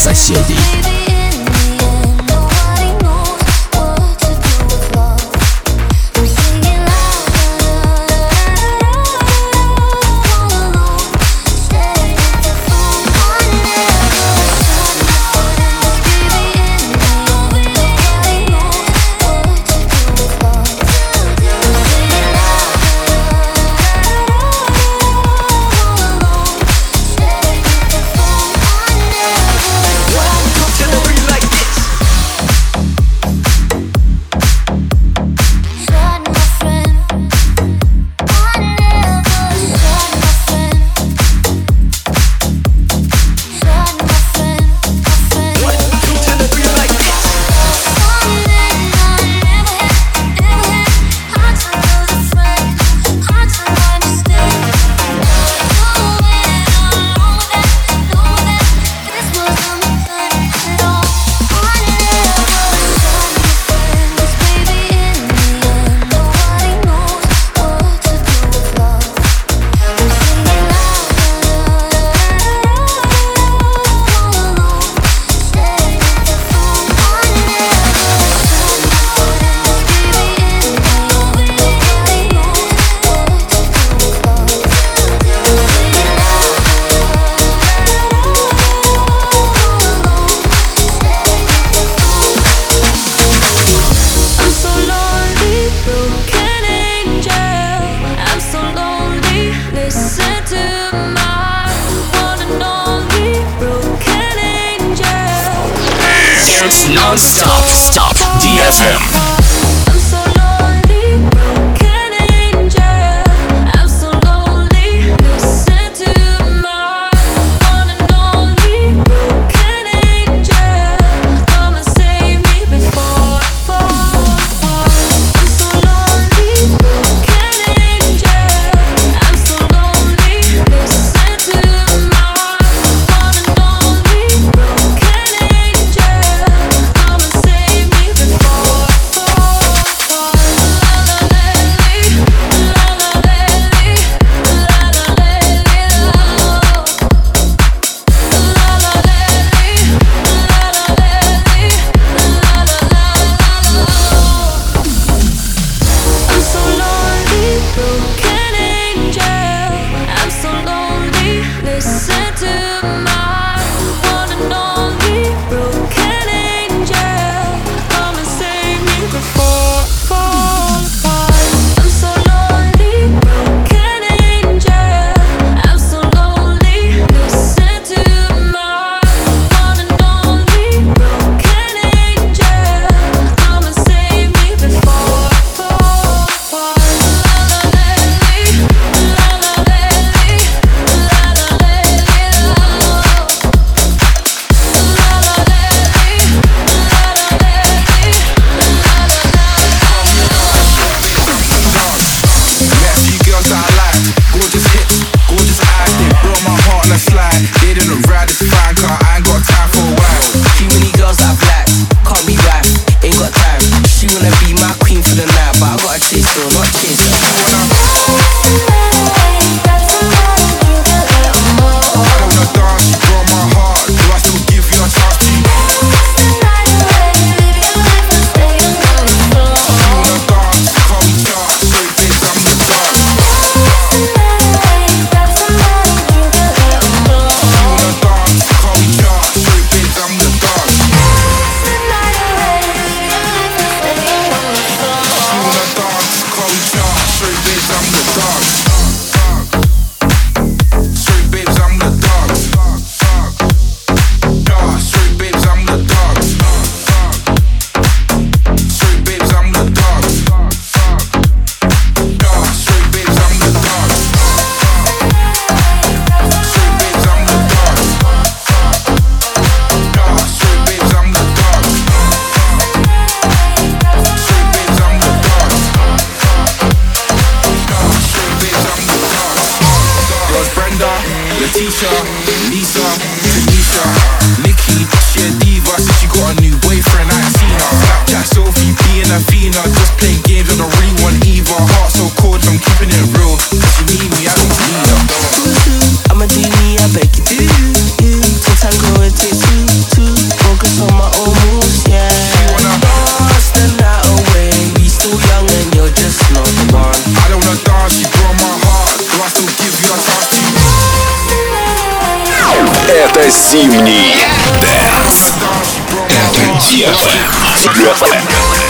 соседей. Это зимний my Это heart.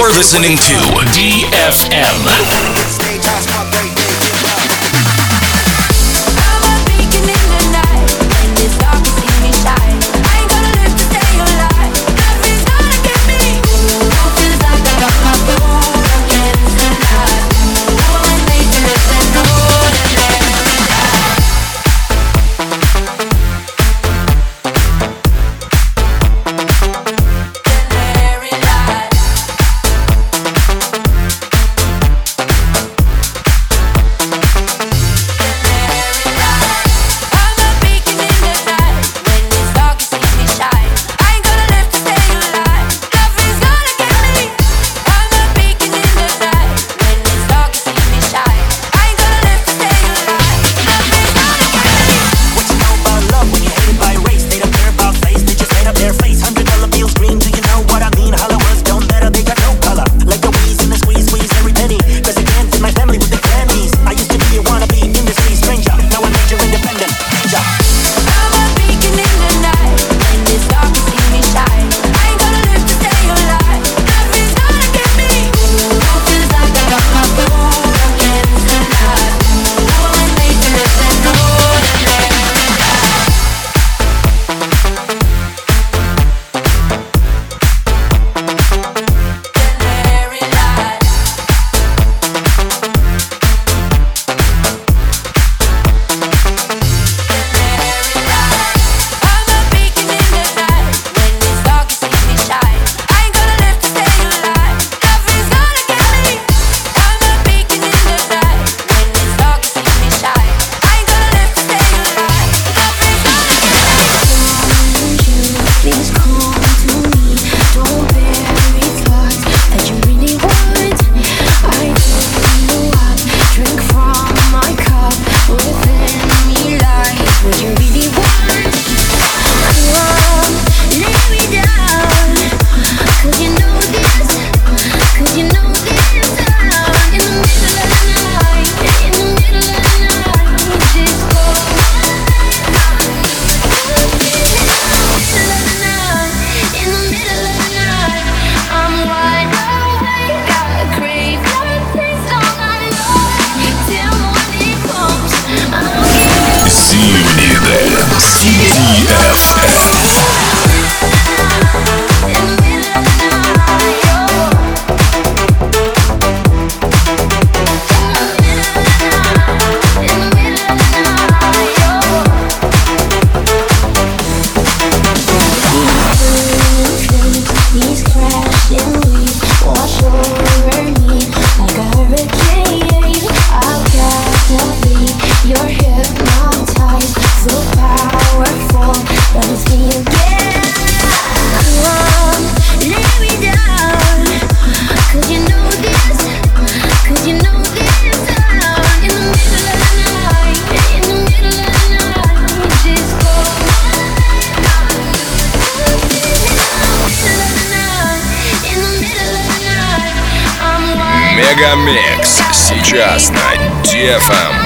You're listening to DFM. Мегамикс. Сейчас на DFM.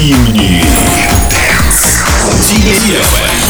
Зимний Dance.